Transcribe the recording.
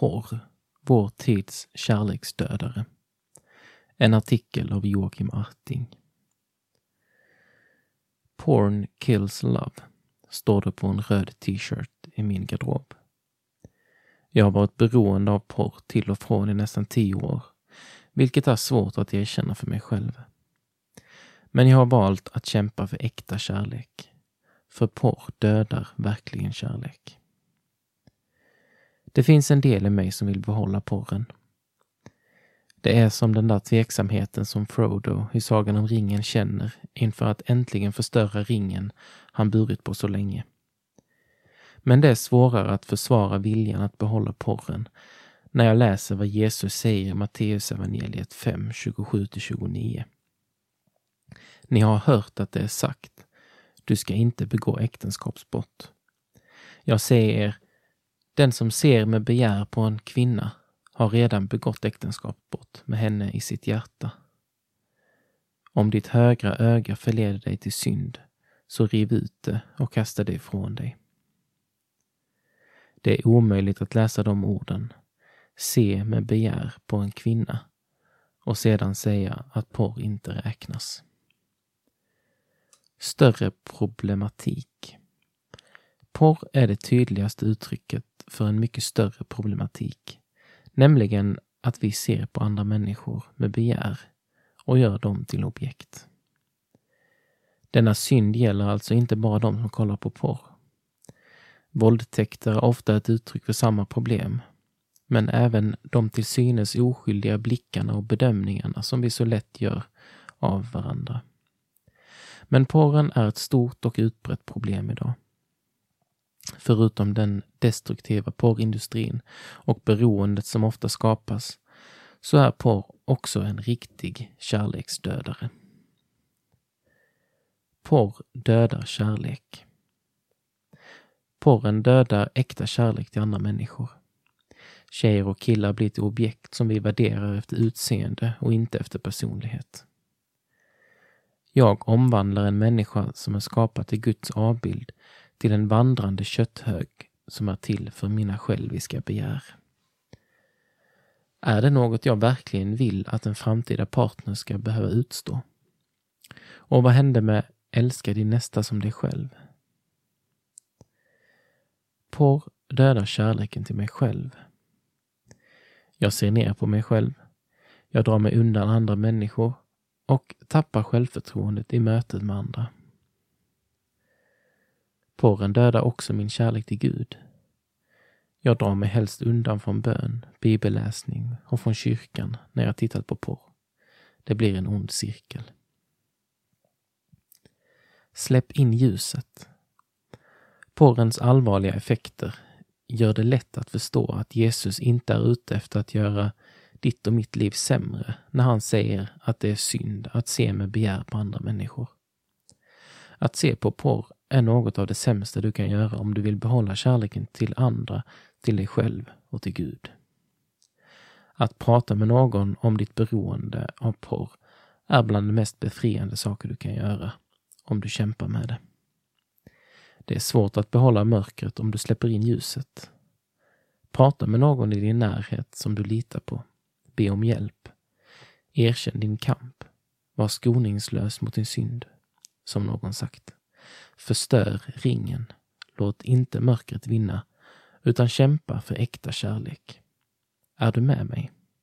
Porr, vår tids kärleksdödare. En artikel av Joakim Arting. Porn kills love, står det på en röd t-shirt i min garderob. Jag har varit beroende av porr till och från i nästan tio år, vilket är svårt att erkänna för mig själv. Men jag har valt att kämpa för äkta kärlek. För porr dödar verkligen kärlek. Det finns en del i mig som vill behålla porren. Det är som den där tveksamheten som Frodo i Sagan om ringen känner inför att äntligen förstöra ringen han burit på så länge. Men det är svårare att försvara viljan att behålla porren när jag läser vad Jesus säger i Matteusevangeliet 5, 27-29. Ni har hört att det är sagt, du ska inte begå äktenskapsbrott. Jag säger er, den som ser med begär på en kvinna har redan begått äktenskapsbrott med henne i sitt hjärta. Om ditt högra öga förleder dig till synd, så riv ut det och kasta det ifrån dig. Det är omöjligt att läsa de orden, se med begär på en kvinna och sedan säga att porr inte räknas. Större problematik. Porr är det tydligaste uttrycket för en mycket större problematik, nämligen att vi ser på andra människor med begär och gör dem till objekt. Denna synd gäller alltså inte bara de som kollar på porr. Våldtäkter är ofta ett uttryck för samma problem, men även de till synes oskyldiga blickarna och bedömningarna som vi så lätt gör av varandra. Men porren är ett stort och utbrett problem idag. Förutom den destruktiva porrindustrin och beroendet som ofta skapas, så är porr också en riktig kärleksdödare. Porr dödar kärlek. Porren dödar äkta kärlek till andra människor. Tjejer och killar blir till objekt som vi värderar efter utseende och inte efter personlighet. Jag omvandlar en människa som är skapad till Guds avbild till en vandrande kötthög som är till för mina själviska begär. Är det något jag verkligen vill att en framtida partner ska behöva utstå? Och vad hände med älska din nästa som dig själv? Porr dödar kärleken till mig själv. Jag ser ner på mig själv. Jag drar mig undan andra människor och tappar självförtroendet i mötet med andra. Porren dödar också min kärlek till Gud. Jag drar mig helst undan från bön, bibelläsning och från kyrkan när jag tittat på porr. Det blir en ond cirkel. Släpp in ljuset. Porrens allvarliga effekter gör det lätt att förstå att Jesus inte är ute efter att göra ditt och mitt liv sämre när han säger att det är synd att se med begär på andra människor. Att se på porr är något av det sämsta du kan göra om du vill behålla kärleken till andra, till dig själv och till Gud. Att prata med någon om ditt beroende av porr är bland de mest befriande saker du kan göra, om du kämpar med det. Det är svårt att behålla mörkret om du släpper in ljuset. Prata med någon i din närhet som du litar på. Be om hjälp. Erkänn din kamp. Var skoningslös mot din synd, som någon sagt. Förstör ringen. Låt inte mörkret vinna, utan kämpa för äkta kärlek. Är du med mig?